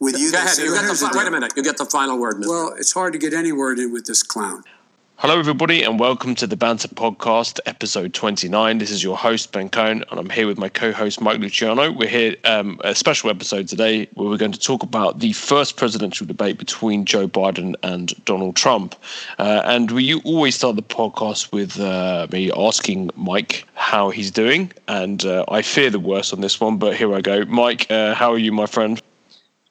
With you, Go ahead. say- You get the here's the fi- wait a minute. You get the final word, Mr. Well, it's hard to get any word in with this clown. Hello, everybody, and welcome to the Banter Podcast, episode 29. This is your host, Ben Cohen, and I'm here with my co host, Mike Luciano. We're here, um, a special episode today where we're going to talk about the first presidential debate between Joe Biden and Donald Trump. Uh, and we always start the podcast with uh, me asking Mike how he's doing. And uh, I fear the worst on this one, but here I go. Mike, uh, how are you, my friend?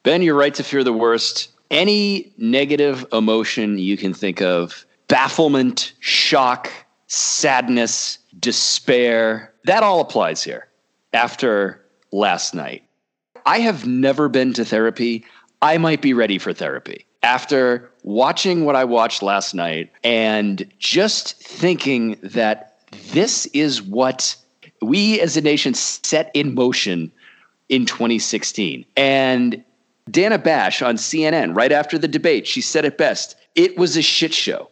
Ben, you're right to fear the worst. Any negative emotion you can think of bafflement, shock, sadness, despair that all applies here after last night. I have never been to therapy. I might be ready for therapy. After watching what I watched last night and just thinking that this is what we as a nation set in motion in 2016. And Dana Bash on CNN, right after the debate, she said it best it was a shit show.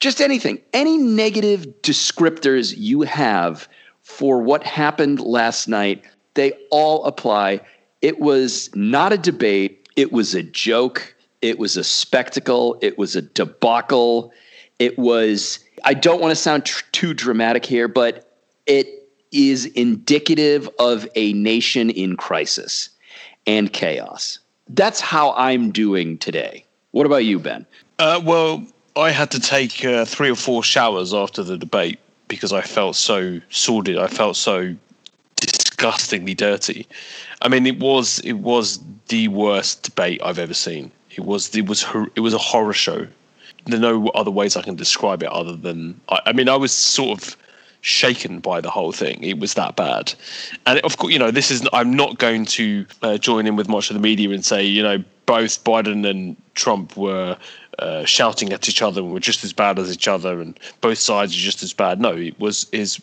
Just anything, any negative descriptors you have for what happened last night, they all apply. It was not a debate, it was a joke, it was a spectacle, it was a debacle. It was, I don't want to sound tr- too dramatic here, but it is indicative of a nation in crisis and chaos. That's how I'm doing today. What about you, Ben? Uh, well, I had to take uh, three or four showers after the debate because I felt so sordid. I felt so disgustingly dirty. I mean, it was it was the worst debate I've ever seen. It was it was it was a horror show. There are no other ways I can describe it other than I, I mean, I was sort of shaken by the whole thing. It was that bad, and of course, you know, this is. I'm not going to uh, join in with much of the media and say, you know, both Biden and Trump were uh, shouting at each other and were just as bad as each other, and both sides are just as bad. No, it was is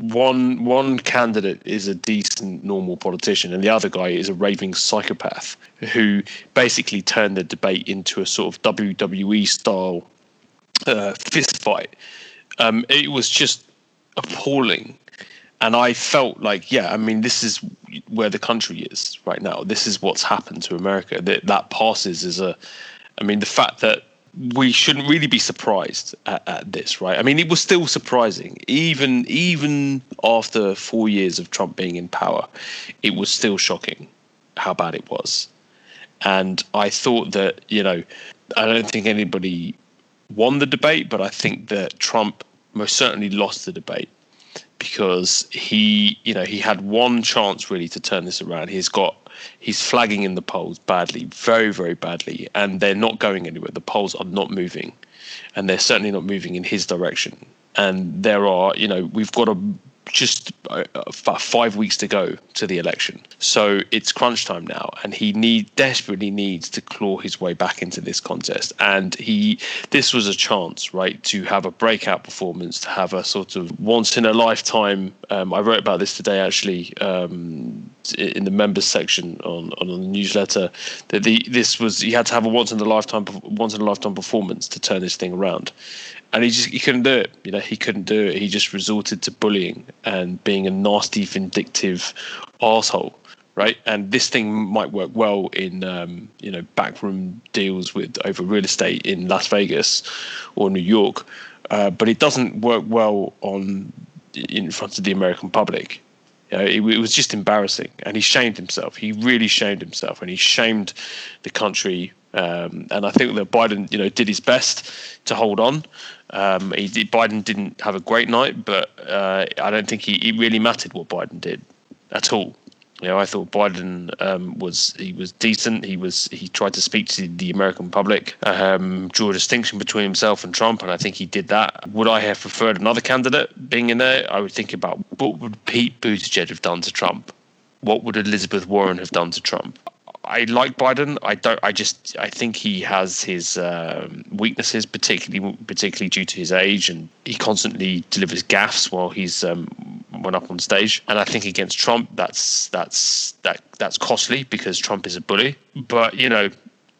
one one candidate is a decent normal politician and the other guy is a raving psychopath who basically turned the debate into a sort of WWE style uh, fist fight. Um, it was just appalling. And I felt like, yeah, I mean, this is where the country is right now. This is what's happened to America. That that passes as a, I mean, the fact that we shouldn't really be surprised at, at this, right? I mean, it was still surprising, even even after four years of Trump being in power, it was still shocking how bad it was. And I thought that, you know, I don't think anybody won the debate, but I think that Trump most certainly lost the debate because he, you know, he had one chance really to turn this around. He's got, he's flagging in the polls badly, very, very badly, and they're not going anywhere. The polls are not moving, and they're certainly not moving in his direction. And there are, you know, we've got a just uh, about five weeks to go to the election. So it's crunch time now, and he need desperately needs to claw his way back into this contest. And he, this was a chance, right, to have a breakout performance, to have a sort of once in a lifetime. Um, I wrote about this today actually um, in the members section on on the newsletter. That the this was he had to have a once in a lifetime once in a lifetime performance to turn this thing around and he just he couldn't do it. You know, he couldn't do it. He just resorted to bullying and being a nasty, vindictive asshole, right? And this thing might work well in um, you know backroom deals with over real estate in Las Vegas or New York, uh, but it doesn't work well on in front of the American public. You know, it, it was just embarrassing, and he shamed himself. He really shamed himself, and he shamed the country. Um, and I think that Biden, you know, did his best to hold on. Um, he did, Biden didn't have a great night, but uh, I don't think he, it really mattered what Biden did at all. You know, I thought Biden um, was he was decent. He was he tried to speak to the American public, um, draw a distinction between himself and Trump, and I think he did that. Would I have preferred another candidate being in there? I would think about what would Pete Buttigieg have done to Trump? What would Elizabeth Warren have done to Trump? I like Biden. I don't. I just. I think he has his um, weaknesses, particularly particularly due to his age, and he constantly delivers gaffes while he's um, went up on stage. And I think against Trump, that's that's that that's costly because Trump is a bully. But you know,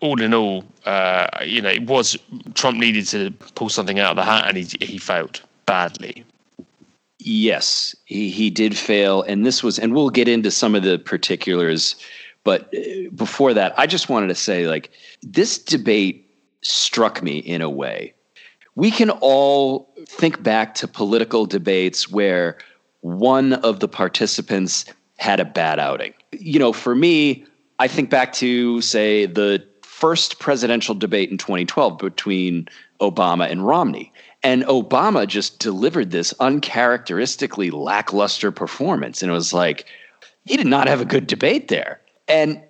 all in all, uh, you know, it was Trump needed to pull something out of the hat, and he he failed badly. Yes, he, he did fail. And this was, and we'll get into some of the particulars But uh, before that, I just wanted to say like this debate struck me in a way. We can all think back to political debates where one of the participants had a bad outing. You know, for me, I think back to, say, the first presidential debate in 2012 between Obama and Romney. And Obama just delivered this uncharacteristically lackluster performance. And it was like, he did not have a good debate there. And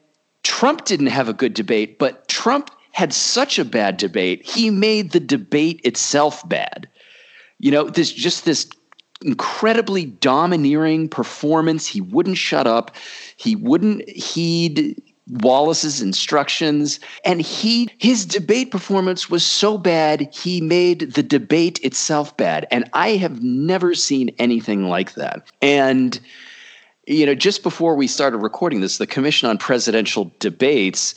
Trump didn't have a good debate, but Trump had such a bad debate, he made the debate itself bad. You know, this just this incredibly domineering performance. He wouldn't shut up. He wouldn't heed Wallace's instructions and he his debate performance was so bad he made the debate itself bad and I have never seen anything like that. And you know just before we started recording this the Commission on Presidential Debates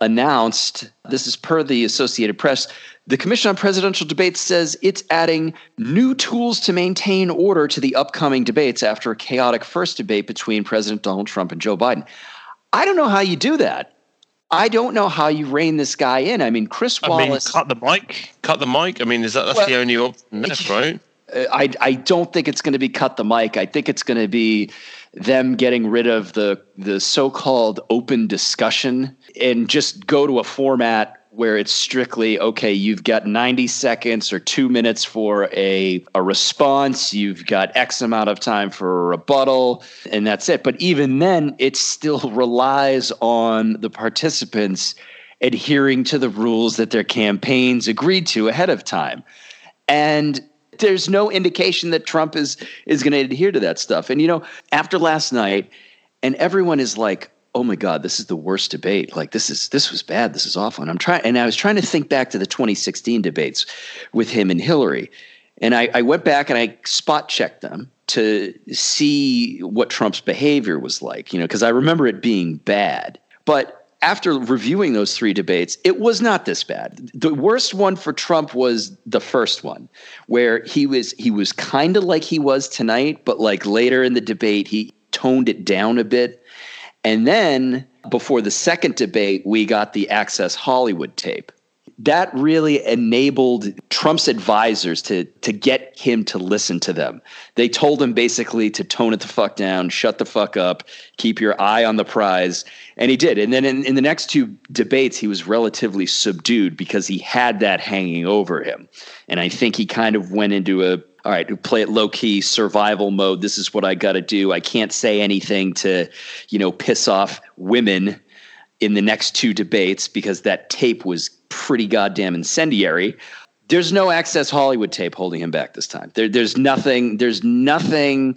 announced this is per the Associated Press the Commission on Presidential Debates says it's adding new tools to maintain order to the upcoming debates after a chaotic first debate between President Donald Trump and Joe Biden. I don't know how you do that. I don't know how you rein this guy in. I mean, Chris Wallace. I mean, cut the mic. Cut the mic. I mean, is that that's well, the only option left, right? Uh, I I don't think it's going to be cut the mic. I think it's going to be them getting rid of the the so-called open discussion and just go to a format where it's strictly okay you've got 90 seconds or 2 minutes for a a response you've got x amount of time for a rebuttal and that's it but even then it still relies on the participants adhering to the rules that their campaigns agreed to ahead of time and there's no indication that Trump is is going to adhere to that stuff. And you know after last night and everyone is like oh my god this is the worst debate. Like this is this was bad. This is awful. And i'm trying and i was trying to think back to the 2016 debates with him and hillary. And I, I went back and i spot checked them to see what trump's behavior was like you know because i remember it being bad. But after reviewing those three debates, it was not this bad. The worst one for Trump was the first one, where he was he was kind of like he was tonight, but like later in the debate, he toned it down a bit and then before the second debate, we got the Access Hollywood tape. That really enabled Trump's advisors to, to get him to listen to them. They told him basically to tone it the fuck down, shut the fuck up, keep your eye on the prize. And he did. And then in, in the next two debates, he was relatively subdued because he had that hanging over him. And I think he kind of went into a all right, play it low key survival mode. This is what I got to do. I can't say anything to, you know, piss off women in the next two debates because that tape was pretty goddamn incendiary. There's no Access Hollywood tape holding him back this time. There, there's nothing. There's nothing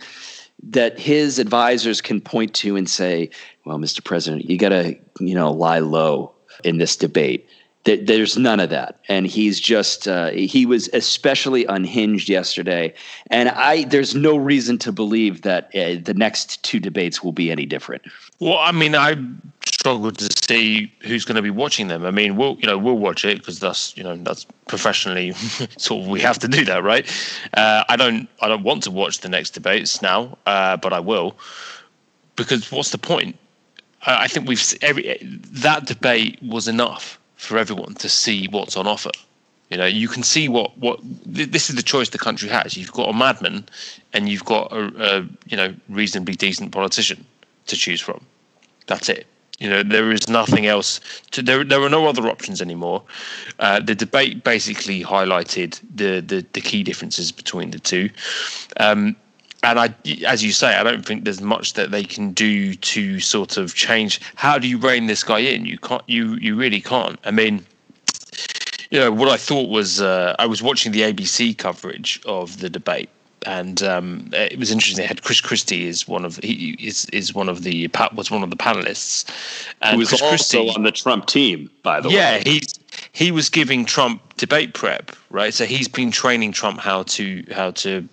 that his advisors can point to and say, "Well, Mr. President, you got to, you know, lie low in this debate." there's none of that and he's just uh, he was especially unhinged yesterday and i there's no reason to believe that uh, the next two debates will be any different well i mean i struggle to see who's going to be watching them i mean we'll you know we'll watch it because that's you know that's professionally sort of we have to do that right uh, i don't i don't want to watch the next debates now uh, but i will because what's the point I think we've every that debate was enough for everyone to see what's on offer. You know, you can see what what this is the choice the country has. You've got a madman, and you've got a, a you know reasonably decent politician to choose from. That's it. You know, there is nothing else. To, there, there are no other options anymore. Uh, the debate basically highlighted the, the, the key differences between the two. Um, and I, as you say, I don't think there's much that they can do to sort of change. How do you rein this guy in? You can't. You you really can't. I mean, you know what I thought was uh, I was watching the ABC coverage of the debate, and um, it was interesting. They had Chris Christie is one of he is is one of the was one of the panelists, and who was Chris also Christie, on the Trump team, by the yeah, way. Yeah, he's he was giving Trump debate prep, right? So he's been training Trump how to how to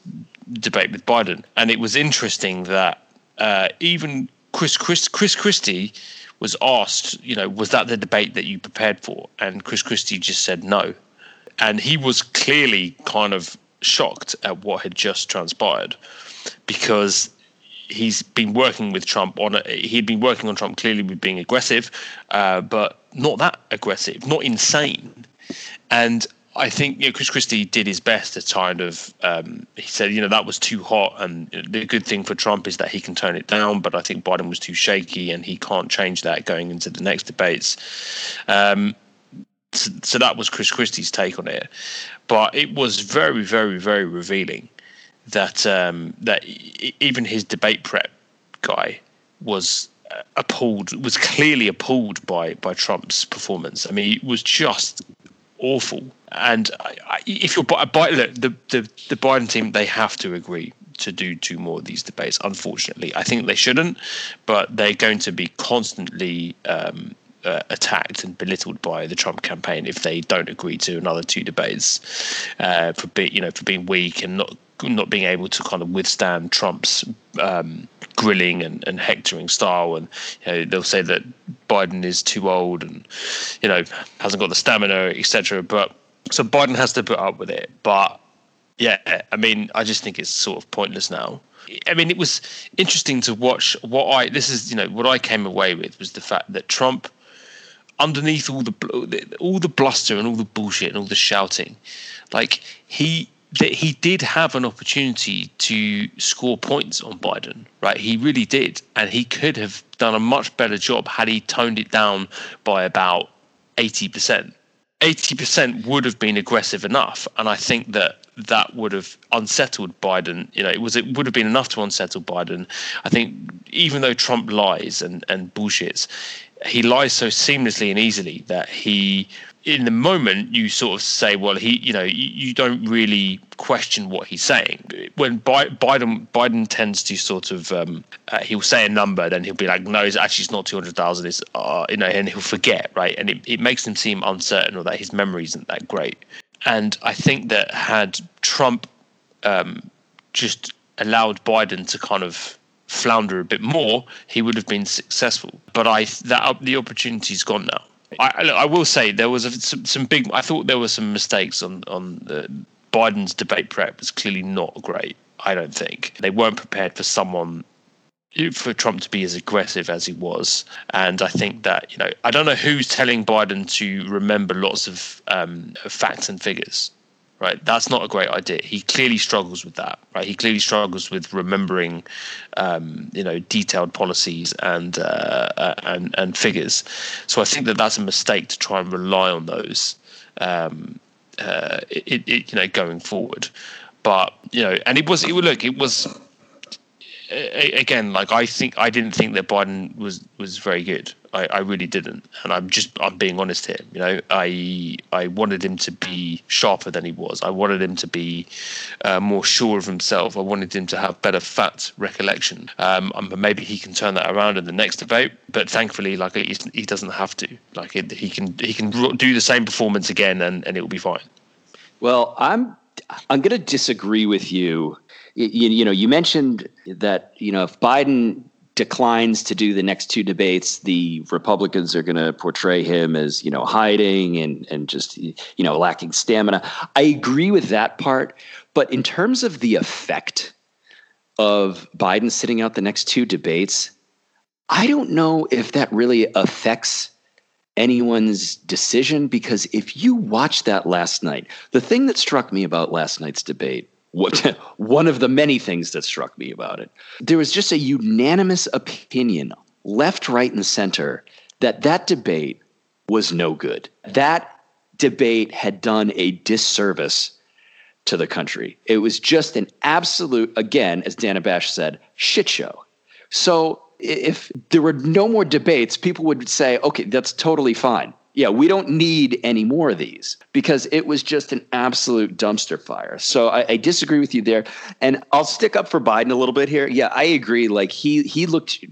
debate with Biden, and it was interesting that uh, even Chris, Chris Chris Christie was asked, you know, was that the debate that you prepared for? And Chris Christie just said no, and he was clearly kind of shocked at what had just transpired because he's been working with Trump on it. He'd been working on Trump clearly with being aggressive, uh, but not that aggressive, not insane. And I think you know, Chris Christie did his best to kind of. Um, he said, you know, that was too hot, and the good thing for Trump is that he can turn it down. But I think Biden was too shaky, and he can't change that going into the next debates. Um, so, that was Chris Christie's take on it, but it was very, very, very revealing that um, that even his debate prep guy was uh, appalled, was clearly appalled by by Trump's performance. I mean, it was just awful. And I, I, if you're look, the, the the Biden team, they have to agree to do two more of these debates. Unfortunately, I think they shouldn't, but they're going to be constantly um, uh, attacked and belittled by the Trump campaign if they don't agree to another two debates uh, for be, you know for being weak and not not being able to kind of withstand Trump's um, grilling and, and hectoring style, and you know, they'll say that Biden is too old and you know hasn't got the stamina, etc. But so Biden has to put up with it. But yeah, I mean, I just think it's sort of pointless now. I mean, it was interesting to watch. What I this is you know what I came away with was the fact that Trump, underneath all the all the bluster and all the bullshit and all the shouting, like he that he did have an opportunity to score points on Biden, right? He really did. And he could have done a much better job had he toned it down by about 80%. 80% would have been aggressive enough. And I think that that would have unsettled Biden. You know, it was it would have been enough to unsettle Biden. I think even though Trump lies and, and bullshits, he lies so seamlessly and easily that he in the moment you sort of say, well, he, you know, you, you don't really question what he's saying. When Biden Biden tends to sort of um, uh, he'll say a number, then he'll be like, no, it's actually it's not two hundred thousand. It's uh, you know, and he'll forget, right? And it, it makes him seem uncertain or that his memory isn't that great. And I think that had Trump um, just allowed Biden to kind of flounder a bit more, he would have been successful. But I that the opportunity's gone now. I, I will say there was a, some, some big. I thought there were some mistakes on on the Biden's debate prep was clearly not great. I don't think they weren't prepared for someone for Trump to be as aggressive as he was. And I think that you know I don't know who's telling Biden to remember lots of um, facts and figures right? That's not a great idea. He clearly struggles with that, right? He clearly struggles with remembering, um, you know, detailed policies and uh, uh, and and figures. So I think that that's a mistake to try and rely on those, um, uh, it, it, you know, going forward. But you know, and it was it look it was again, like I think I didn't think that Biden was was very good. I, I really didn't, and I'm just I'm being honest here. You know, I I wanted him to be sharper than he was. I wanted him to be uh, more sure of himself. I wanted him to have better fat recollection. Um, maybe he can turn that around in the next debate. But thankfully, like he, he doesn't have to. Like it, he can he can do the same performance again, and and it will be fine. Well, I'm I'm going to disagree with you you, you know, you mentioned that you know if Biden declines to do the next two debates, the Republicans are going to portray him as you know hiding and and just you know lacking stamina. I agree with that part, but in terms of the effect of Biden sitting out the next two debates, I don't know if that really affects anyone's decision because if you watch that last night, the thing that struck me about last night's debate what, one of the many things that struck me about it. There was just a unanimous opinion, left, right, and center, that that debate was no good. That debate had done a disservice to the country. It was just an absolute, again, as Dana Bash said, shit show. So if there were no more debates, people would say, okay, that's totally fine yeah, we don't need any more of these because it was just an absolute dumpster fire. So I, I, disagree with you there, and I'll stick up for Biden a little bit here. Yeah, I agree. Like he he looked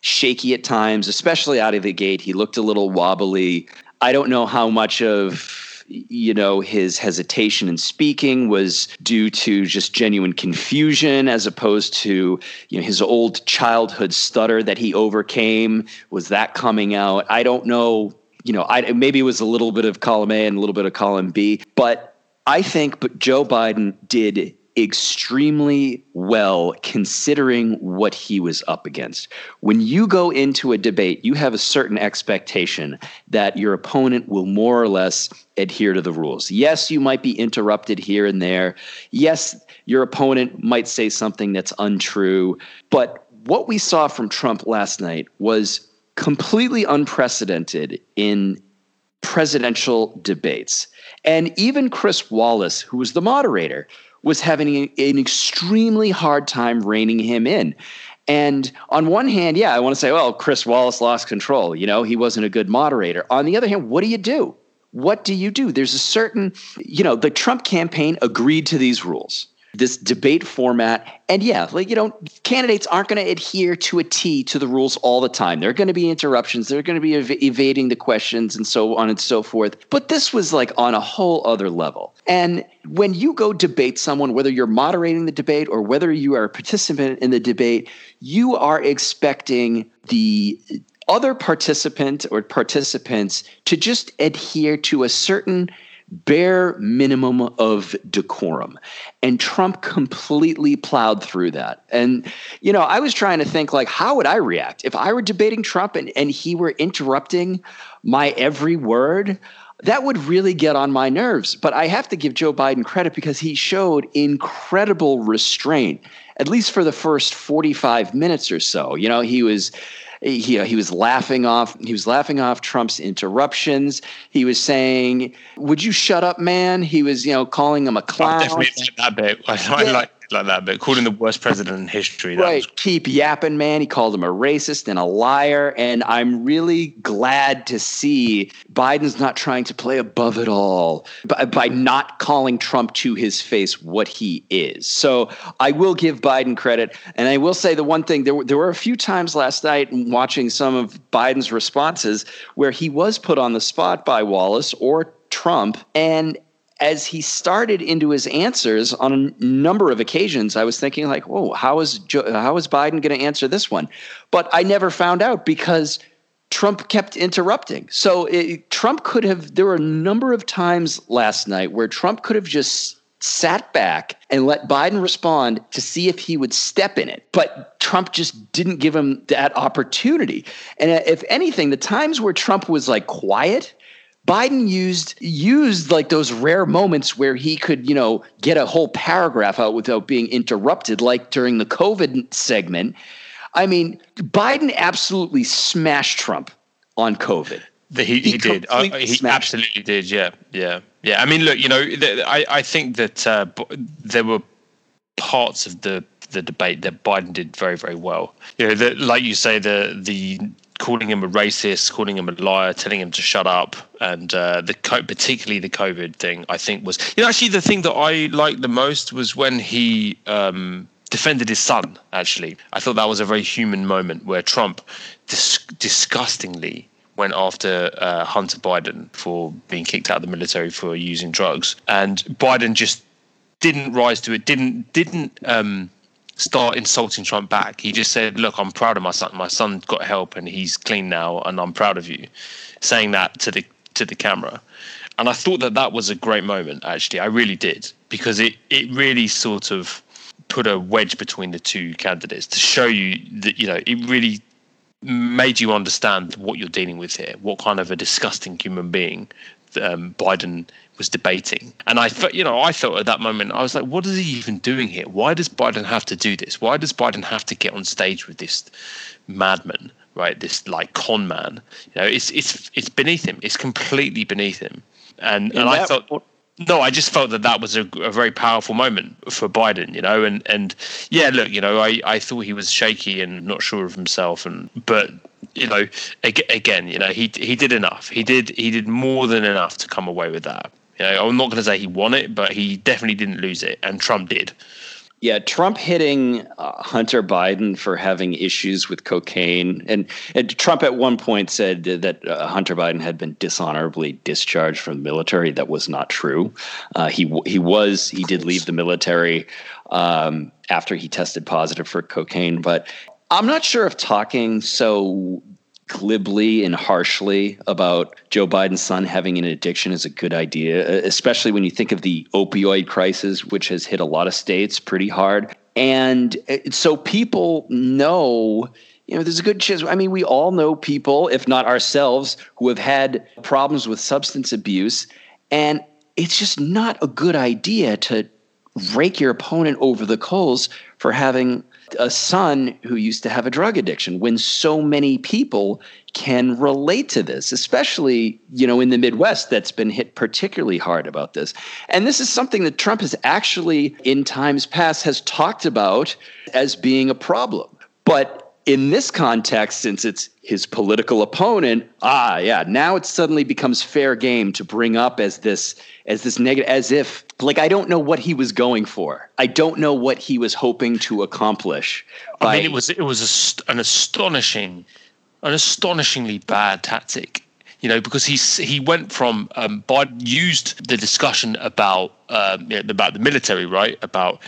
shaky at times, especially out of the gate. He looked a little wobbly. I don't know how much of you know his hesitation in speaking was due to just genuine confusion as opposed to you know his old childhood stutter that he overcame was that coming out i don't know you know, I, maybe it was a little bit of column A and a little bit of column B, but I think but Joe Biden did extremely well considering what he was up against. When you go into a debate, you have a certain expectation that your opponent will more or less adhere to the rules. Yes, you might be interrupted here and there. Yes, your opponent might say something that's untrue. But what we saw from Trump last night was completely unprecedented in presidential debates. And even Chris Wallace, who was the moderator, was having an extremely hard time reining him in. And on one hand, yeah, I want to say, well, Chris Wallace lost control. You know, he wasn't a good moderator. On the other hand, what do you do? What do you do? There's a certain, you know, the Trump campaign agreed to these rules this debate format. And yeah, like, you know, candidates aren't going to adhere to a T to the rules all the time. There are going to be interruptions, they're going to be ev- evading the questions and so on and so forth. But this was like on a whole other level. And when you go debate someone, whether you're moderating the debate or whether you are a participant in the debate, you are expecting the other participant or participants to just adhere to a certain bare minimum of decorum. And Trump completely plowed through that. And, you know, I was trying to think, like, how would I react if I were debating Trump and, and he were interrupting my every word? That would really get on my nerves. But I have to give Joe Biden credit because he showed incredible restraint, at least for the first 45 minutes or so. You know, he was he, he was laughing off he was laughing off Trump's interruptions. He was saying, "Would you shut up, man?" He was you know calling him a clown. I definitely that bit. I, yeah. I like like that, but calling the worst president in history. right. Was- Keep yapping, man. He called him a racist and a liar. And I'm really glad to see Biden's not trying to play above it all by, by not calling Trump to his face what he is. So I will give Biden credit. And I will say the one thing there were, there were a few times last night watching some of Biden's responses where he was put on the spot by Wallace or Trump. And as he started into his answers on a number of occasions, I was thinking like, "Whoa, how is Joe, how is Biden going to answer this one?" But I never found out because Trump kept interrupting. So it, Trump could have. There were a number of times last night where Trump could have just sat back and let Biden respond to see if he would step in it. But Trump just didn't give him that opportunity. And uh, if anything, the times where Trump was like quiet Biden used used like those rare moments where he could, you know, get a whole paragraph out without being interrupted, like during the COVID segment. I mean, Biden absolutely smashed Trump on COVID. The, he, he, he did. Uh, he absolutely did. Yeah, yeah, yeah. I mean, look, you know, I I think that uh, there were parts of the the debate that Biden did very very well. You know, the, like you say, the the calling him a racist, calling him a liar, telling him to shut up, and uh, the particularly the COVID thing, I think was you know actually the thing that I liked the most was when he um, defended his son. Actually, I thought that was a very human moment where Trump dis- disgustingly went after uh, Hunter Biden for being kicked out of the military for using drugs, and Biden just didn't rise to it. Didn't didn't. Um, start insulting Trump back. He just said, "Look, I'm proud of my son. My son got help, and he's clean now, and I'm proud of you." Saying that to the to the camera, and I thought that that was a great moment. Actually, I really did because it it really sort of put a wedge between the two candidates to show you that you know it really made you understand what you're dealing with here, what kind of a disgusting human being um, Biden was debating. And I thought, you know, I thought at that moment, I was like, what is he even doing here? Why does Biden have to do this? Why does Biden have to get on stage with this madman, right? This like con man. You know, it's it's it's beneath him. It's completely beneath him. And and I thought. No, I just felt that that was a, a, very powerful moment for Biden, you know, and, and yeah, look, you know, I, I thought he was shaky and not sure of himself, and but you know, again, you know, he he did enough. He did he did more than enough to come away with that. You know, I'm not going to say he won it, but he definitely didn't lose it, and Trump did. Yeah, Trump hitting uh, Hunter Biden for having issues with cocaine, and, and Trump at one point said that uh, Hunter Biden had been dishonorably discharged from the military. That was not true. Uh, he he was he did leave the military um, after he tested positive for cocaine, but I'm not sure if talking so glibly and harshly about Joe Biden's son having an addiction is a good idea, especially when you think of the opioid crisis, which has hit a lot of states pretty hard. And so people know you know, there's a good chance. I mean, we all know people, if not ourselves, who have had problems with substance abuse. And it's just not a good idea to rake your opponent over the coals for having a son who used to have a drug addiction when so many people can relate to this especially you know in the midwest that's been hit particularly hard about this. And this is something that trump has actually in times past has talked about as being a problem. But in this context, since it's his political opponent, ah, yeah, now it suddenly becomes fair game to bring up as this as this negative, as if like I don't know what he was going for. I don't know what he was hoping to accomplish. By, I mean, it was it was a, an astonishing, an astonishingly bad tactic. You know, because he he went from um, Biden used the discussion about um, about the military, right? About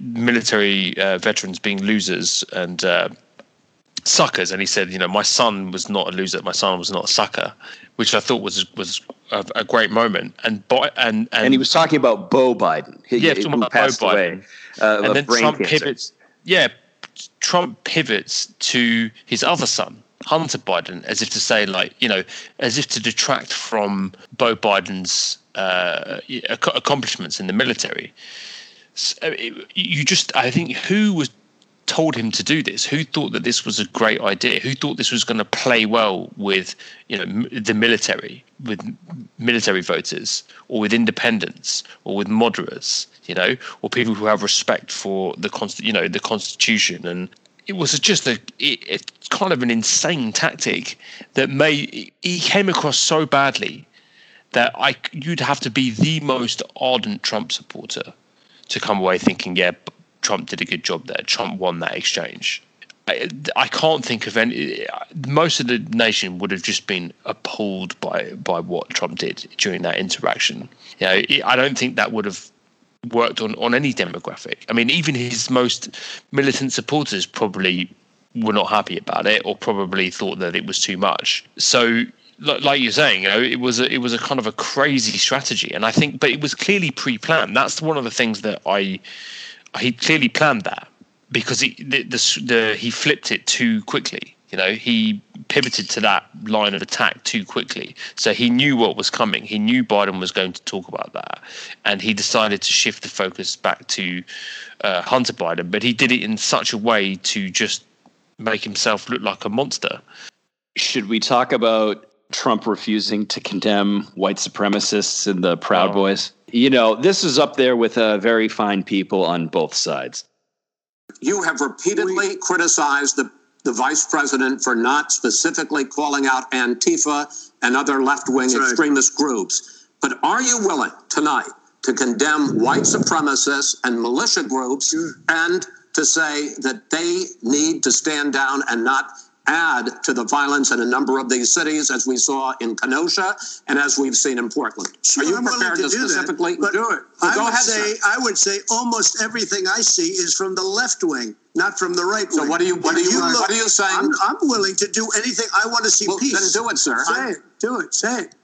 military uh, veterans being losers and. Uh, suckers, and he said, you know, my son was not a loser, my son was not a sucker, which I thought was was a, a great moment. And, and and and he was talking about Beau Biden, he, yeah, talking about Beau Biden, away, uh, and then Trump cancer. pivots. Yeah, Trump pivots to his other son, Hunter Biden, as if to say, like, you know, as if to detract from Beau Biden's uh, accomplishments in the military. So it, you just, I think, who was told him to do this? Who thought that this was a great idea? Who thought this was going to play well with you know the military, with military voters, or with independents, or with moderates? You know, or people who have respect for the const- you know the constitution and. It was just a it, it, kind of an insane tactic that may he came across so badly that I you'd have to be the most ardent Trump supporter to come away thinking, yeah, Trump did a good job there. Trump won that exchange. I, I, can't think of any. Most of the nation would have just been appalled by by what Trump did during that interaction. You know, I don't think that would have worked on on any demographic. I mean, even his most militant supporters probably were not happy about it, or probably thought that it was too much. So like you're saying, you know, it was a, it was a kind of a crazy strategy, and I think, but it was clearly pre-planned. That's one of the things that I he clearly planned that because he the, the, the, he flipped it too quickly. You know, he pivoted to that line of attack too quickly. So he knew what was coming. He knew Biden was going to talk about that, and he decided to shift the focus back to uh, Hunter Biden. But he did it in such a way to just make himself look like a monster. Should we talk about Trump refusing to condemn white supremacists and the Proud oh. Boys? You know, this is up there with uh, very fine people on both sides. You have repeatedly we, criticized the, the vice president for not specifically calling out Antifa and other left wing extremist groups. But are you willing tonight to condemn white supremacists and militia groups sure. and to say that they need to stand down and not add to the violence in a number of these cities, as we saw in Kenosha and as we've seen in Portland. Sure, Are you I'm prepared to, to specifically that, do it? Well, I would ahead, say sir. I would say almost everything I see is from the left wing, not from the right wing. So what are you what are you, you look, what are you saying? I'm, I'm, willing to do anything. I want to see well, peace. Then do it, sir. Say it. Do it. Say it.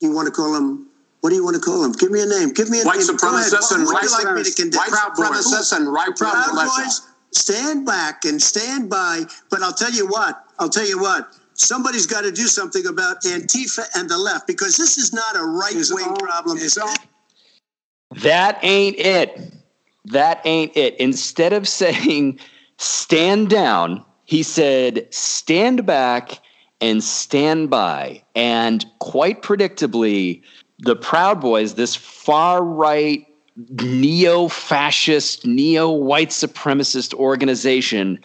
You want to call him what do you want to call them? Give me a name. Give me a white name. Supremacists and white supremacists. White supremacists and right proud boys stand back and stand by. But I'll tell you what, I'll tell you what, somebody's got to do something about Antifa and the left because this is not a right wing problem. That ain't it. That ain't it. Instead of saying stand down, he said stand back and stand by. And quite predictably, the Proud Boys, this far right neo fascist, neo white supremacist organization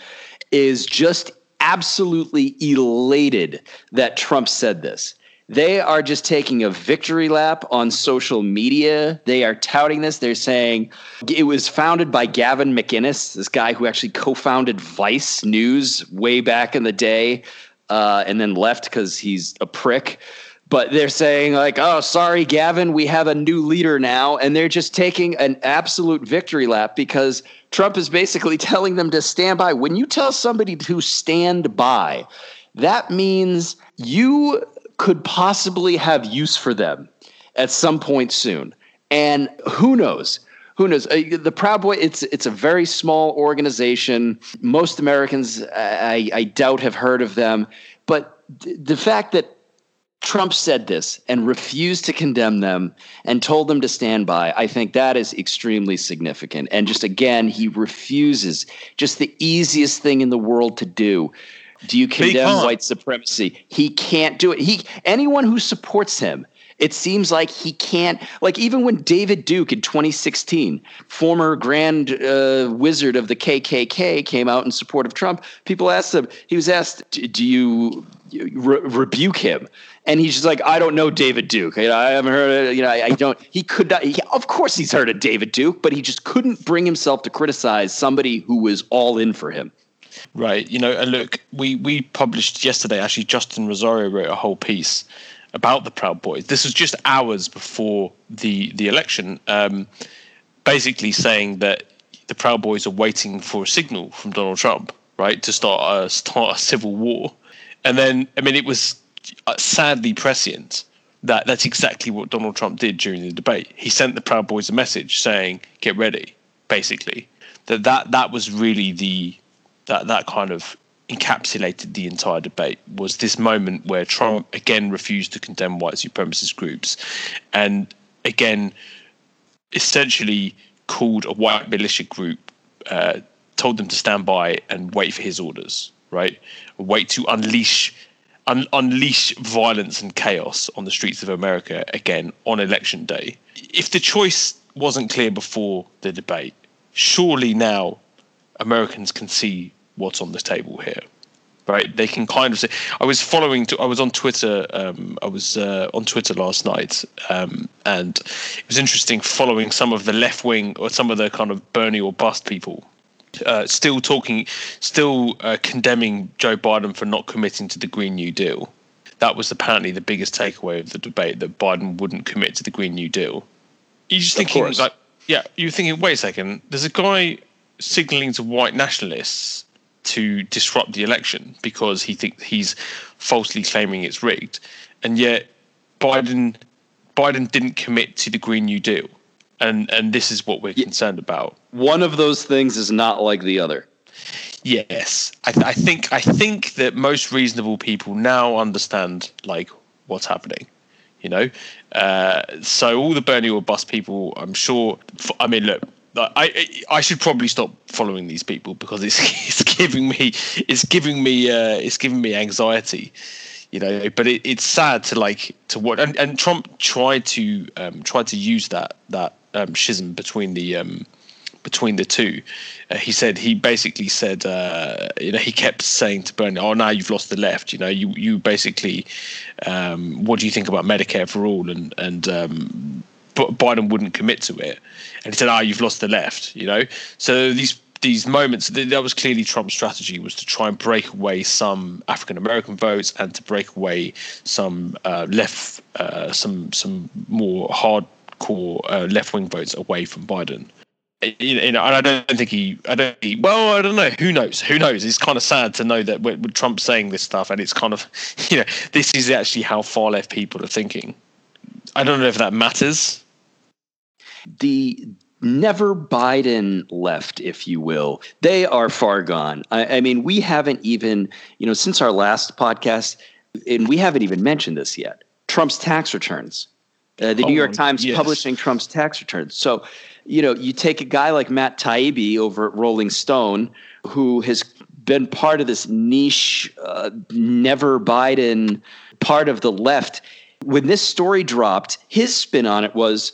is just absolutely elated that Trump said this. They are just taking a victory lap on social media. They are touting this. They're saying it was founded by Gavin McInnes, this guy who actually co founded Vice News way back in the day uh, and then left because he's a prick but they're saying like oh sorry gavin we have a new leader now and they're just taking an absolute victory lap because trump is basically telling them to stand by when you tell somebody to stand by that means you could possibly have use for them at some point soon. And who knows? Who knows? Uh, the Proud Boy. It's it's a very small organization. Most Americans, I, I doubt, have heard of them. But the fact that Trump said this and refused to condemn them and told them to stand by. I think that is extremely significant. And just again, he refuses just the easiest thing in the world to do. Do you condemn white supremacy? He can't do it. He anyone who supports him it seems like he can't like even when david duke in 2016 former grand uh, wizard of the kkk came out in support of trump people asked him he was asked do you re- rebuke him and he's just like, I don't know David Duke. I, I haven't heard of, you know, I, I don't, he could not, he, of course he's heard of David Duke, but he just couldn't bring himself to criticize somebody who was all in for him. Right. You know, and look, we, we published yesterday, actually, Justin Rosario wrote a whole piece about the Proud Boys. This was just hours before the, the election, um, basically saying that the Proud Boys are waiting for a signal from Donald Trump, right, to start a, start a civil war. And then, I mean, it was uh, sadly prescient that that's exactly what Donald Trump did during the debate. He sent the Proud Boys a message saying, "Get ready." Basically, that that that was really the that that kind of encapsulated the entire debate was this moment where Trump again refused to condemn white supremacist groups, and again, essentially called a white militia group, uh, told them to stand by and wait for his orders. Right, wait to unleash un- unleash violence and chaos on the streets of America again on election day. If the choice wasn't clear before the debate, surely now Americans can see what's on the table here. Right, they can kind of say. I was following. I was on Twitter. Um, I was uh, on Twitter last night, um, and it was interesting following some of the left wing or some of the kind of Bernie or bust people uh, still talking, still uh, condemning Joe Biden for not committing to the Green New Deal. That was apparently the biggest takeaway of the debate that Biden wouldn't commit to the Green New Deal. You just thinking like, yeah, you're thinking, wait a second, there's a guy signaling to white nationalists to disrupt the election because he thinks he's falsely claiming it's rigged, and yet Biden Biden didn't commit to the Green New Deal and and this is what we're concerned about. One of those things is not like the other. Yes, I, th- I think I think that most reasonable people now understand like what's happening. You know, uh, so all the Bernie or bust people, I'm sure. I mean, look, I I should probably stop following these people because it's it's giving me it's giving me uh, it's giving me anxiety you know but it, it's sad to like to what and, and trump tried to um tried to use that that um, schism between the um, between the two. Uh, he said he basically said uh, you know he kept saying to Bernie, "Oh, now you've lost the left. You know, you you basically um, what do you think about Medicare for all?" And and um, Biden wouldn't commit to it, and he said, "Ah, you've lost the left." You know, so these these moments that was clearly Trump's strategy was to try and break away some African American votes and to break away some uh, left uh, some some more hardcore uh, left wing votes away from Biden. You know, and I don't think he. I don't. He, well, I don't know. Who knows? Who knows? It's kind of sad to know that with Trump saying this stuff, and it's kind of, you know, this is actually how far left people are thinking. I don't know if that matters. The never Biden left, if you will, they are far gone. I, I mean, we haven't even, you know, since our last podcast, and we haven't even mentioned this yet. Trump's tax returns uh, the oh, New York Times yes. publishing Trump's tax returns. So, you know, you take a guy like Matt Taibbi over at Rolling Stone, who has been part of this niche, uh, never Biden part of the left. When this story dropped, his spin on it was,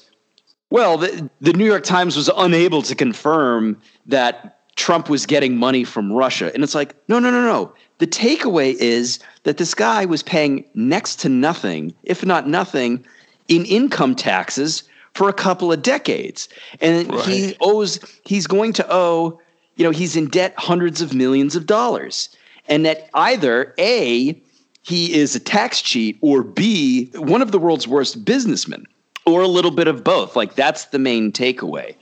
well, the, the New York Times was unable to confirm that Trump was getting money from Russia. And it's like, no, no, no, no. The takeaway is that this guy was paying next to nothing, if not nothing, in income taxes for a couple of decades. And right. he owes, he's going to owe, you know, he's in debt hundreds of millions of dollars. And that either A, he is a tax cheat, or B, one of the world's worst businessmen, or a little bit of both. Like that's the main takeaway.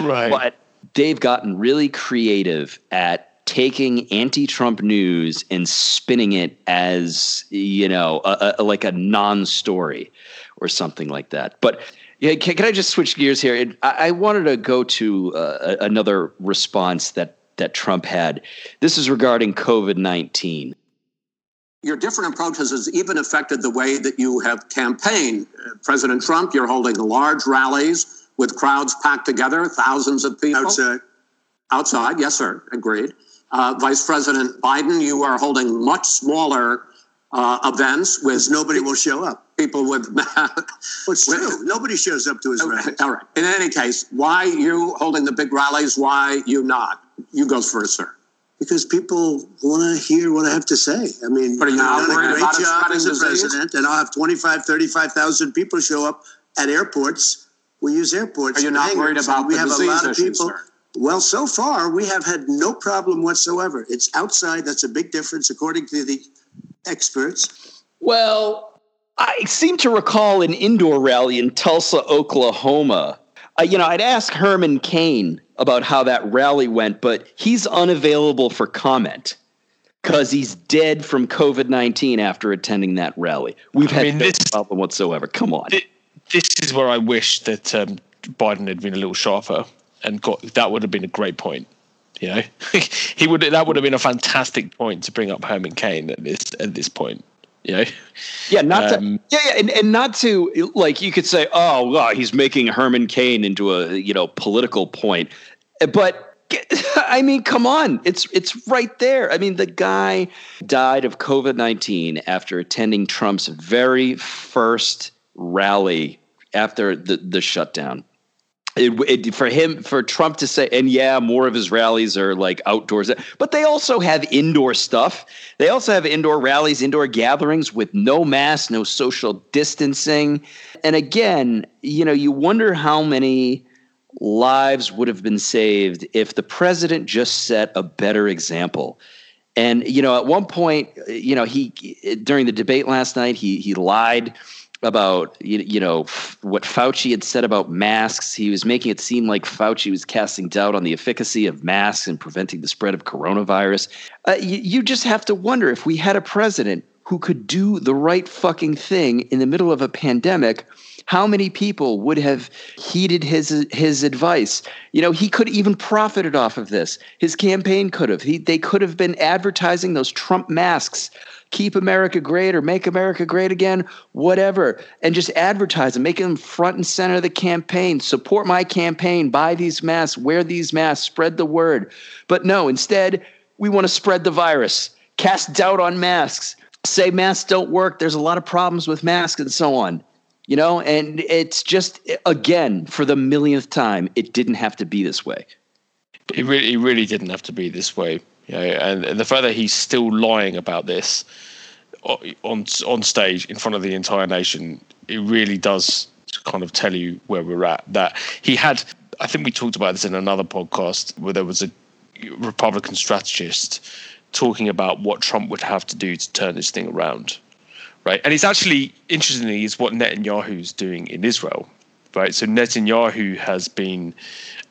Right. But they've gotten really creative at taking anti-Trump news and spinning it as you know, a, a, like a non-story or something like that. But yeah, can, can I just switch gears here? I, I wanted to go to uh, another response that that Trump had. This is regarding COVID nineteen. Your different approaches has even affected the way that you have campaigned. President Trump, you're holding large rallies with crowds packed together, thousands of people. Outside. Outside, yes, sir, agreed. Uh, Vice President Biden, you are holding much smaller uh, events with nobody will show up. People with. well, it's true. Nobody shows up to his okay, rallies. All right. In any case, why you holding the big rallies? Why you not? You go first, sir. Because people want to hear what I have to say. I mean, But are you not I've done a great about job as a disease? president, and I'll have 25, 35,000 people show up at airports. We use airports. Are you and not worried about we the have a lot of issue, people. sir? Well, so far we have had no problem whatsoever. It's outside. That's a big difference, according to the experts. Well, I seem to recall an indoor rally in Tulsa, Oklahoma. Uh, you know, I'd ask Herman Cain about how that rally went, but he's unavailable for comment because he's dead from COVID 19 after attending that rally. We've I had mean, no this- problem whatsoever. Come on. Thi- This is where I wish that um, Biden had been a little sharper and got that would have been a great point. You know, he would that would have been a fantastic point to bring up Herman Cain at this at this point. You know, Yeah, not Um, to, yeah, yeah, and, and not to like you could say, oh, wow, he's making Herman Cain into a you know political point, but I mean, come on, it's it's right there. I mean, the guy died of COVID nineteen after attending Trump's very first rally after the the shutdown. It, it, for him, for Trump to say, and yeah, more of his rallies are like outdoors, but they also have indoor stuff. They also have indoor rallies, indoor gatherings with no mask, no social distancing. And again, you know, you wonder how many lives would have been saved if the president just set a better example. And you know, at one point, you know, he during the debate last night, he he lied about you, you know what Fauci had said about masks. He was making it seem like Fauci was casting doubt on the efficacy of masks and preventing the spread of coronavirus. Uh, you, you just have to wonder if we had a president who could do the right fucking thing in the middle of a pandemic. How many people would have heeded his his advice? You know, he could even profited off of this. His campaign could have. He they could have been advertising those Trump masks keep America great or make America great again, whatever, and just advertise them, make them front and center of the campaign. Support my campaign, buy these masks, wear these masks, spread the word. But no, instead, we want to spread the virus, cast doubt on masks, say masks don't work. There's a lot of problems with masks and so on. You know, and it's just again for the millionth time, it didn't have to be this way. it really, it really didn't have to be this way. You know, and, and the fact that he's still lying about this on on stage in front of the entire nation, it really does kind of tell you where we're at. That he had, I think we talked about this in another podcast where there was a Republican strategist talking about what Trump would have to do to turn this thing around, right? And it's actually interestingly is what Netanyahu's doing in Israel, right? So Netanyahu has been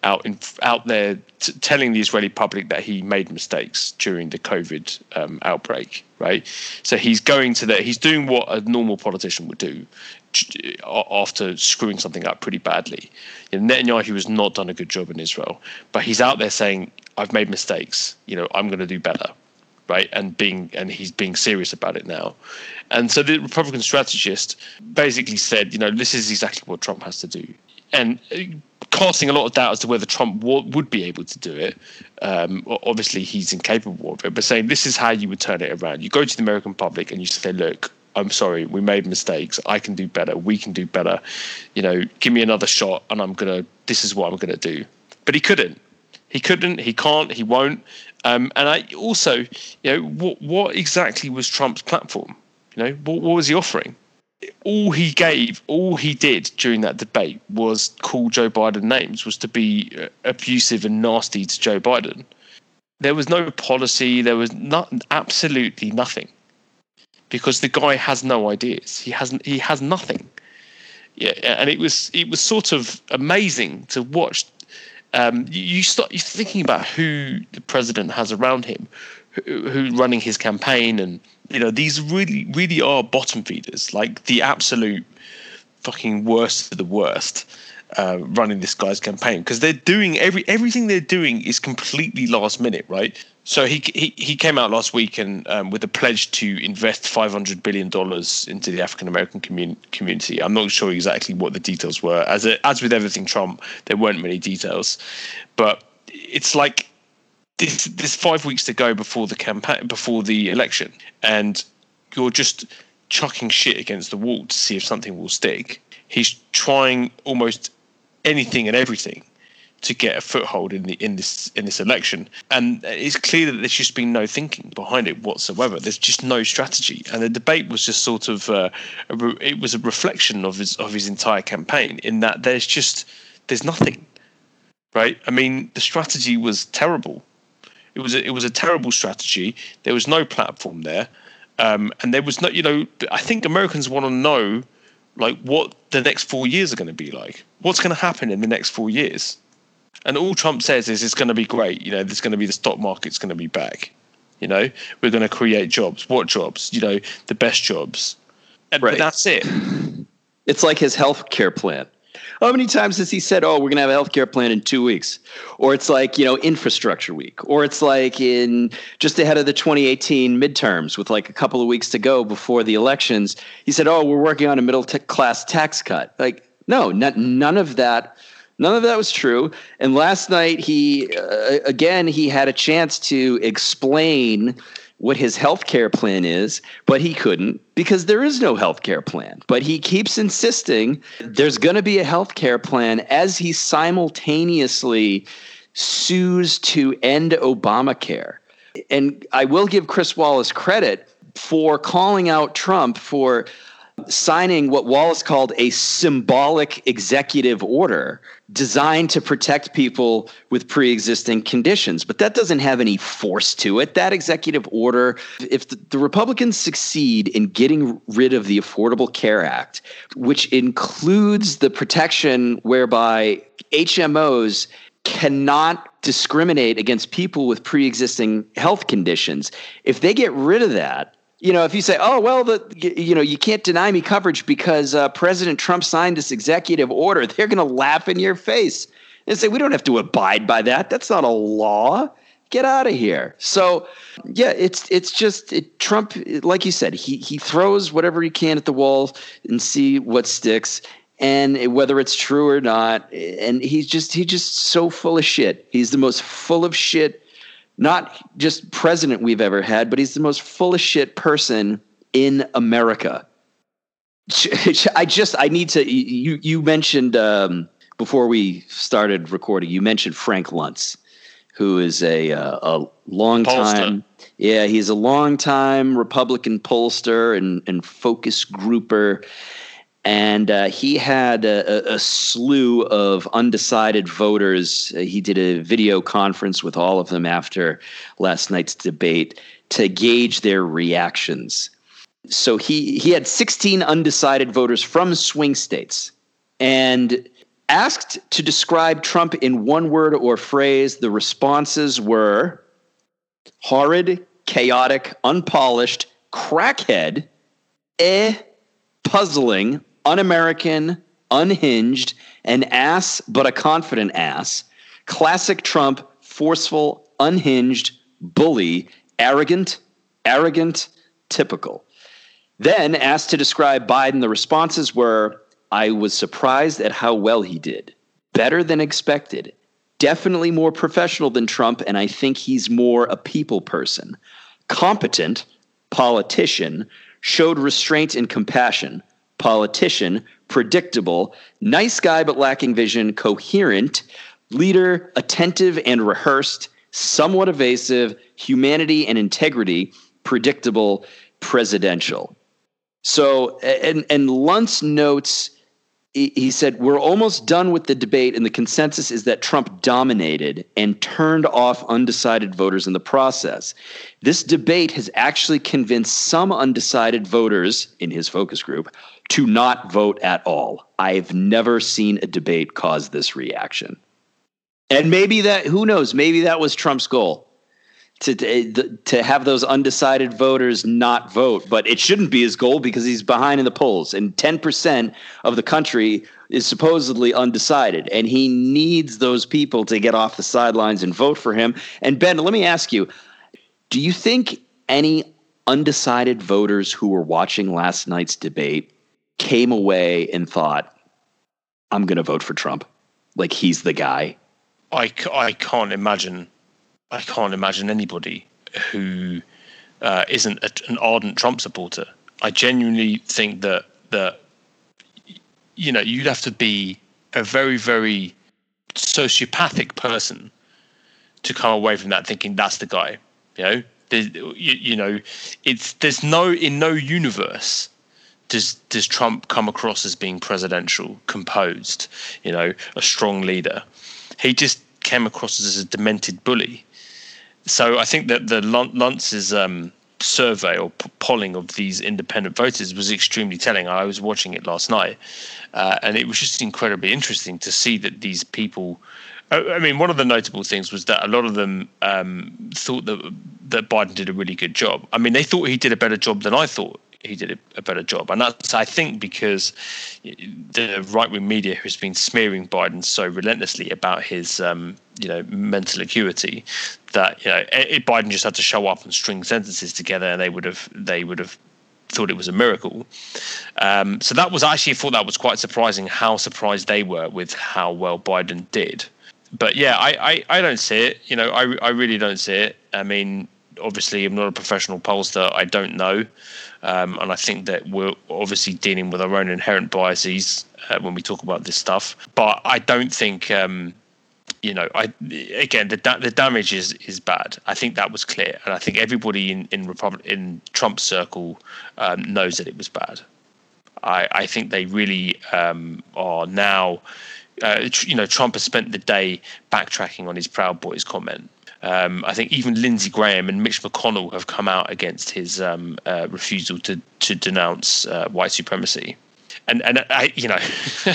out in out there t- telling the Israeli public that he made mistakes during the COVID um, outbreak, right? So he's going to that. He's doing what a normal politician would do after screwing something up pretty badly. You know, Netanyahu has not done a good job in Israel, but he's out there saying, "I've made mistakes. You know, I'm going to do better." Right? And being and he's being serious about it now. And so the Republican strategist basically said, you know, this is exactly what Trump has to do, and uh, casting a lot of doubt as to whether Trump w- would be able to do it. Um, obviously, he's incapable of it, but saying this is how you would turn it around. You go to the American public and you say, look. I'm sorry, we made mistakes. I can do better. We can do better. You know, give me another shot, and I'm gonna. This is what I'm gonna do. But he couldn't. He couldn't. He can't. He won't. Um, and I also, you know, what what exactly was Trump's platform? You know, what, what was he offering? All he gave, all he did during that debate was call Joe Biden names, was to be uh, abusive and nasty to Joe Biden. There was no policy. There was not absolutely nothing, because the guy has no ideas. He hasn't. He has nothing. Yeah, and it was it was sort of amazing to watch um, you, start you're thinking about who the president has around him, who, who running his campaign, and you know these really really are bottom feeders, like the absolute fucking worst of the worst. Uh, running this guy's campaign because they're doing every everything they're doing is completely last minute, right? So he he, he came out last week and um, with a pledge to invest five hundred billion dollars into the African American commun- community. I'm not sure exactly what the details were. As a, as with everything Trump, there weren't many details, but it's like this this five weeks to go before the campaign before the election, and you're just chucking shit against the wall to see if something will stick. He's trying almost anything and everything to get a foothold in the in this in this election. And it's clear that there's just been no thinking behind it whatsoever. There's just no strategy, and the debate was just sort of uh, re- it was a reflection of his of his entire campaign in that there's just there's nothing, right? I mean, the strategy was terrible. It was a, it was a terrible strategy. There was no platform there, um, and there was no you know I think Americans want to know like what the next four years are going to be like. What's going to happen in the next four years? And all Trump says is it's going to be great. You know, there's going to be the stock market's going to be back. You know, we're going to create jobs. What jobs? You know, the best jobs. And, Right. That's it. It's like his health care plan. How many times has he said, "Oh, we're going to have a health care plan in two weeks," or it's like you know infrastructure week, or it's like in just ahead of the 2018 midterms with like a couple of weeks to go before the elections. He said, "Oh, we're working on a middle t- class tax cut." Like, no, not, none of that. None of that was true. And last night, he uh, again he had a chance to explain what his health care plan is, but he couldn't because there is no health care plan. But he keeps insisting there's going to be a health care plan as he simultaneously sues to end Obamacare. And I will give Chris Wallace credit for calling out Trump for signing what Wallace called a symbolic executive order designed to protect people with pre existing conditions. But that doesn't have any force to it. That executive order, if the, the Republicans succeed in getting rid of the Affordable Care Act, which includes the protection whereby HMOs cannot discriminate against people with pre existing health conditions, if they get rid of that, you know, if you say, "Oh, well, the you know, you can't deny me coverage because uh, President Trump signed this executive order," they're going to laugh in your face and say, "We don't have to abide by that. That's not a law. Get out of here." So, yeah, it's it's just it, Trump, like you said, he he throws whatever he can at the wall and see what sticks. And whether it's true or not, and he's just he's just so full of shit. He's the most full of shit not just president we've ever had, but he's the most full of shit person in America. I just I need to you you mentioned um, before we started recording you mentioned Frank Luntz, who is a uh, a long time yeah he's a long time Republican pollster and and focus grouper. And uh, he had a, a, slew of undecided voters. He did a video conference with all of them after last night's debate to gauge their reactions. So he, he had 16 undecided voters from swing states and asked to describe Trump in one word or phrase. The responses were horrid, chaotic, unpolished, crackhead, eh, puzzling, un American, unhinged, an ass, but a confident ass, classic Trump, forceful, unhinged, bully, arrogant, arrogant, typical. Then asked to describe Biden, the responses were I was surprised at how well he did, better than expected, definitely more professional than Trump, and I think he's more a people person, competent, politician, showed restraint and compassion politician, predictable, nice guy but lacking vision, coherent, leader, attentive and rehearsed, somewhat evasive, humanity and integrity, predictable, presidential. So, and, and Luntz notes, he said, We're almost done with the debate, and the consensus is that Trump dominated and turned off undecided voters in the process. This debate has actually convinced some undecided voters in his focus group to not vote at all. I've never seen a debate cause this reaction. And maybe that, who knows, maybe that was Trump's goal to, to, have those undecided voters not vote. But it shouldn't be his goal because he's behind in the polls. And 10% of the country is supposedly undecided. And he needs those people to get off the sidelines and vote for him. And Ben, let me ask you do you think any undecided voters who were watching last night's debate came away and thought, I'm going to vote for Trump? Like he's the guy? I, I can't imagine I can't imagine anybody who uh, not an ardent Trump supporter. I genuinely think that that you know you'd have to be a very very sociopathic person to come away from that thinking that's the guy. You know, you, you know, it's there's no in no universe does does Trump come across as being presidential, composed, you know, a strong leader. He just came across as a demented bully. So I think that the Luntz's um, survey or p- polling of these independent voters was extremely telling. I was watching it last night, uh, and it was just incredibly interesting to see that these people. I mean, one of the notable things was that a lot of them um, thought that that Biden did a really good job. I mean, they thought he did a better job than I thought he did a better job. And that's, I think, because the right wing media has been smearing Biden so relentlessly about his, um, you know, mental acuity that you know it, Biden just had to show up and string sentences together, and they would have they would have thought it was a miracle. Um, so that was actually I thought that was quite surprising how surprised they were with how well Biden did. But yeah, I, I, I don't see it. You know, I, I really don't see it. I mean, obviously, I'm not a professional pollster. I don't know. Um, and I think that we're obviously dealing with our own inherent biases uh, when we talk about this stuff. But I don't think, um, you know, I again the da- the damage is is bad. I think that was clear, and I think everybody in in Republic in Trump's circle um, knows that it was bad. I, I think they really um, are now. Uh, you know, Trump has spent the day backtracking on his Proud Boys comment. Um, I think even Lindsey Graham and Mitch McConnell have come out against his um, uh, refusal to to denounce uh, white supremacy, and and I, you know,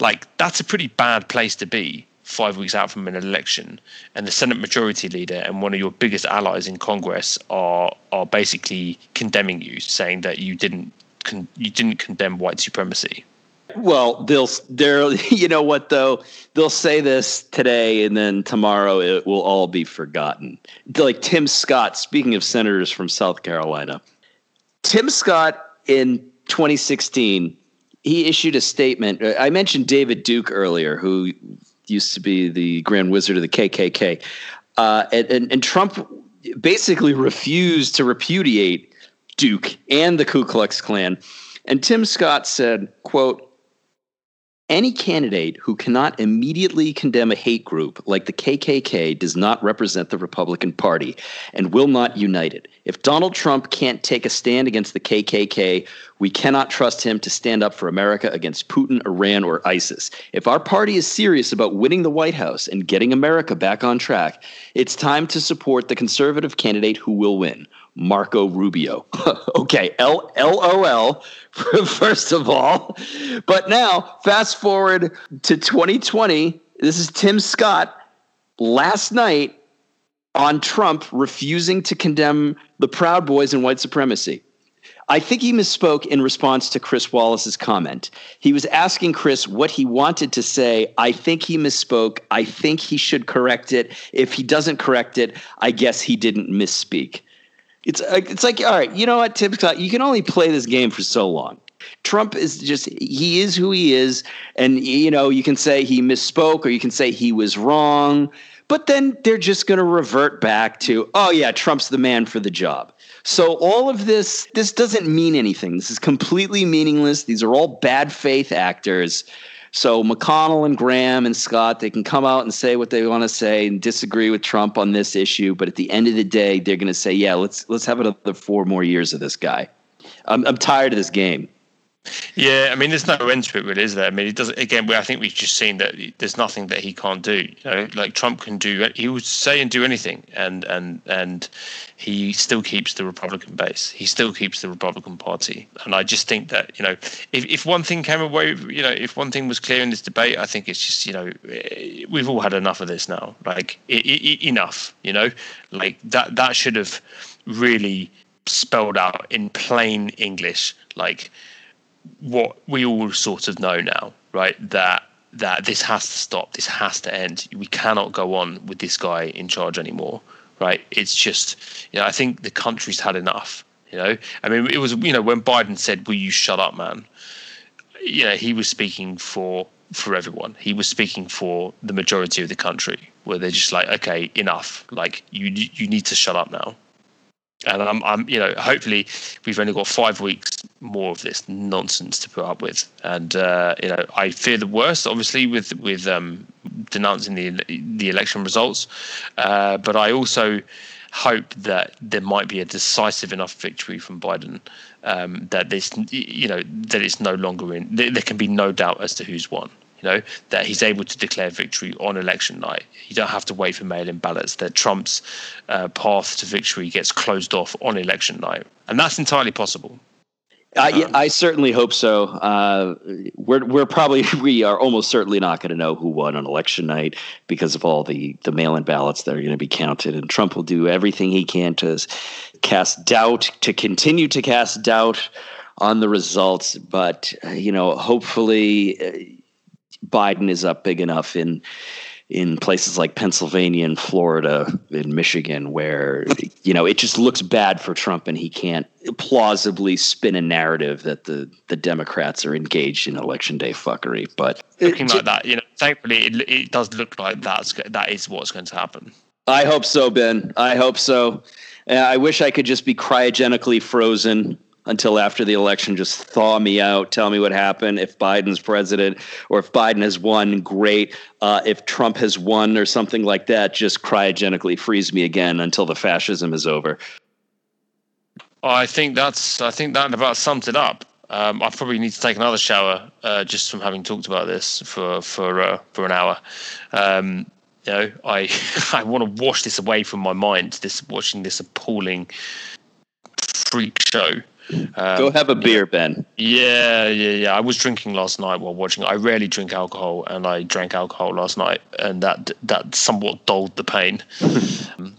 like that's a pretty bad place to be five weeks out from an election, and the Senate Majority Leader and one of your biggest allies in Congress are are basically condemning you, saying that you didn't con- you didn't condemn white supremacy. Well, they'll they're you know what though they'll say this today and then tomorrow it will all be forgotten. Like Tim Scott, speaking of senators from South Carolina, Tim Scott in 2016 he issued a statement. Uh, I mentioned David Duke earlier, who used to be the Grand Wizard of the KKK, uh, and, and, and Trump basically refused to repudiate Duke and the Ku Klux Klan. And Tim Scott said, quote, any candidate who cannot immediately condemn a hate group like the KKK does not represent the Republican Party and will not unite it. If Donald Trump can't take a stand against the KKK, we cannot trust him to stand up for America against Putin, Iran, or ISIS. If our party is serious about winning the White House and getting America back on track, it's time to support the conservative candidate who will win. Marco Rubio. okay, L L O L first of all. But now, fast forward to 2020. This is Tim Scott last night on Trump refusing to condemn the Proud Boys and white supremacy. I think he misspoke in response to Chris Wallace's comment. He was asking Chris what he wanted to say. I think he misspoke. I think he should correct it. If he doesn't correct it, I guess he didn't misspeak. It's like, it's like all right, you know what, Tim Scott, you can only play this game for so long. Trump is just he is who he is, and you know you can say he misspoke or you can say he was wrong, but then they're just going to revert back to oh yeah, Trump's the man for the job. So all of this this doesn't mean anything. This is completely meaningless. These are all bad faith actors so McConnell and Graham and Scott, they can come out and say what they want to say and disagree with Trump on this issue, but at the end of the day, they're going to say, "Yeah, let's let's have another four more years of this guy." I'm I'm tired of this game. Yeah, I mean, there's no end to it, really, is there? I mean, it doesn't. Again, I think we've just seen that there's nothing that he can't do. You know, like Trump can do, he would say and do anything, and and and he still keeps the Republican base. He still keeps the Republican Party, and I just think that you know, if if one thing came away, you know, if one thing was clear in this debate, I think it's just you know, eh, we've all had enough of this now. Like it, it, enough, you know, like that that should have really spelled out in plain English, like what we all sort of know now, right? That that this has to stop. This has to end. We cannot go on with this guy in charge anymore, right? It's just, you know, I think the country's had enough. You know, I mean, it was, you know, when Biden said, "Will you shut up, man?" You know, he was speaking for for everyone. He was speaking for the majority of the country, where they're just like, "Okay, enough. Like, you you need to shut up now." And I'm, I'm, you know, hopefully we've only got five weeks more of this nonsense to put up with, and uh, you know, I fear the worst, obviously, with with um, denouncing the the election results, uh, but I also hope that there might be a decisive enough victory from Biden um, that this, you know, that it's no longer in. There, there can be no doubt as to who's won you know, that he's able to declare victory on election night. You don't have to wait for mail in ballots, that Trump's uh, path to victory gets closed off on election night. And that's entirely possible. Uh, yeah, I certainly hope so. Uh, we're we're probably we are almost certainly not going to know who won on election night because of all the the mail-in ballots that are going to be counted, and Trump will do everything he can to cast doubt, to continue to cast doubt on the results. But uh, you know, hopefully uh, Biden is up big enough in in places like Pennsylvania and Florida and Michigan where you know it just looks bad for Trump and he can't plausibly spin a narrative that the the Democrats are engaged in election day fuckery. But looking like that you know thankfully it, it does look like that's that is what's going to happen. I hope so Ben. I hope so. Uh, I wish I could just be cryogenically frozen until after the election. Just thaw me out. Tell me what happened. If Biden's president or if Biden has won, great. Uh, if Trump has won or something like that, just cryogenically freeze me again until the fascism is over. I think that's. I think that about sums it up. Um, I probably need to take another shower uh, just from having talked about this for for uh, for an hour. Um, you know, I I want to wash this away from my mind. This watching this appalling freak show um, Go have a beer, Ben. Yeah, yeah, yeah. I was drinking last night while watching. I rarely drink alcohol, and I drank alcohol last night, and that that somewhat dulled the pain.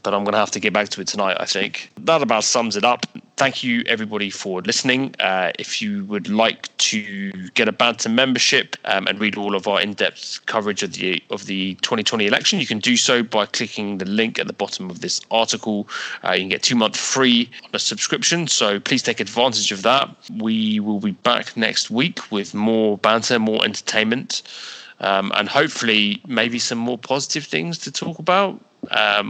but I'm going to have to get back to it tonight. I think that about sums it up. Thank you, everybody, for listening. Uh, if you would like to get a Banter membership um, and read all of our in-depth coverage of the of the 2020 election, you can do so by clicking the link at the bottom of this article. Uh, you can get two months free on a subscription. So please take advantage of that. We will be back next week with more banter, more entertainment. Um, and hopefully, maybe some more positive things to talk about. Uh,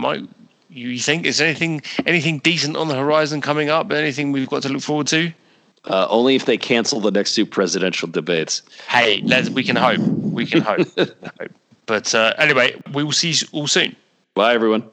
you think is anything anything decent on the horizon coming up? Anything we've got to look forward to? Uh, only if they cancel the next two presidential debates. Hey, let's we can hope. We can hope. but uh, anyway, we will see you all soon. Bye, everyone.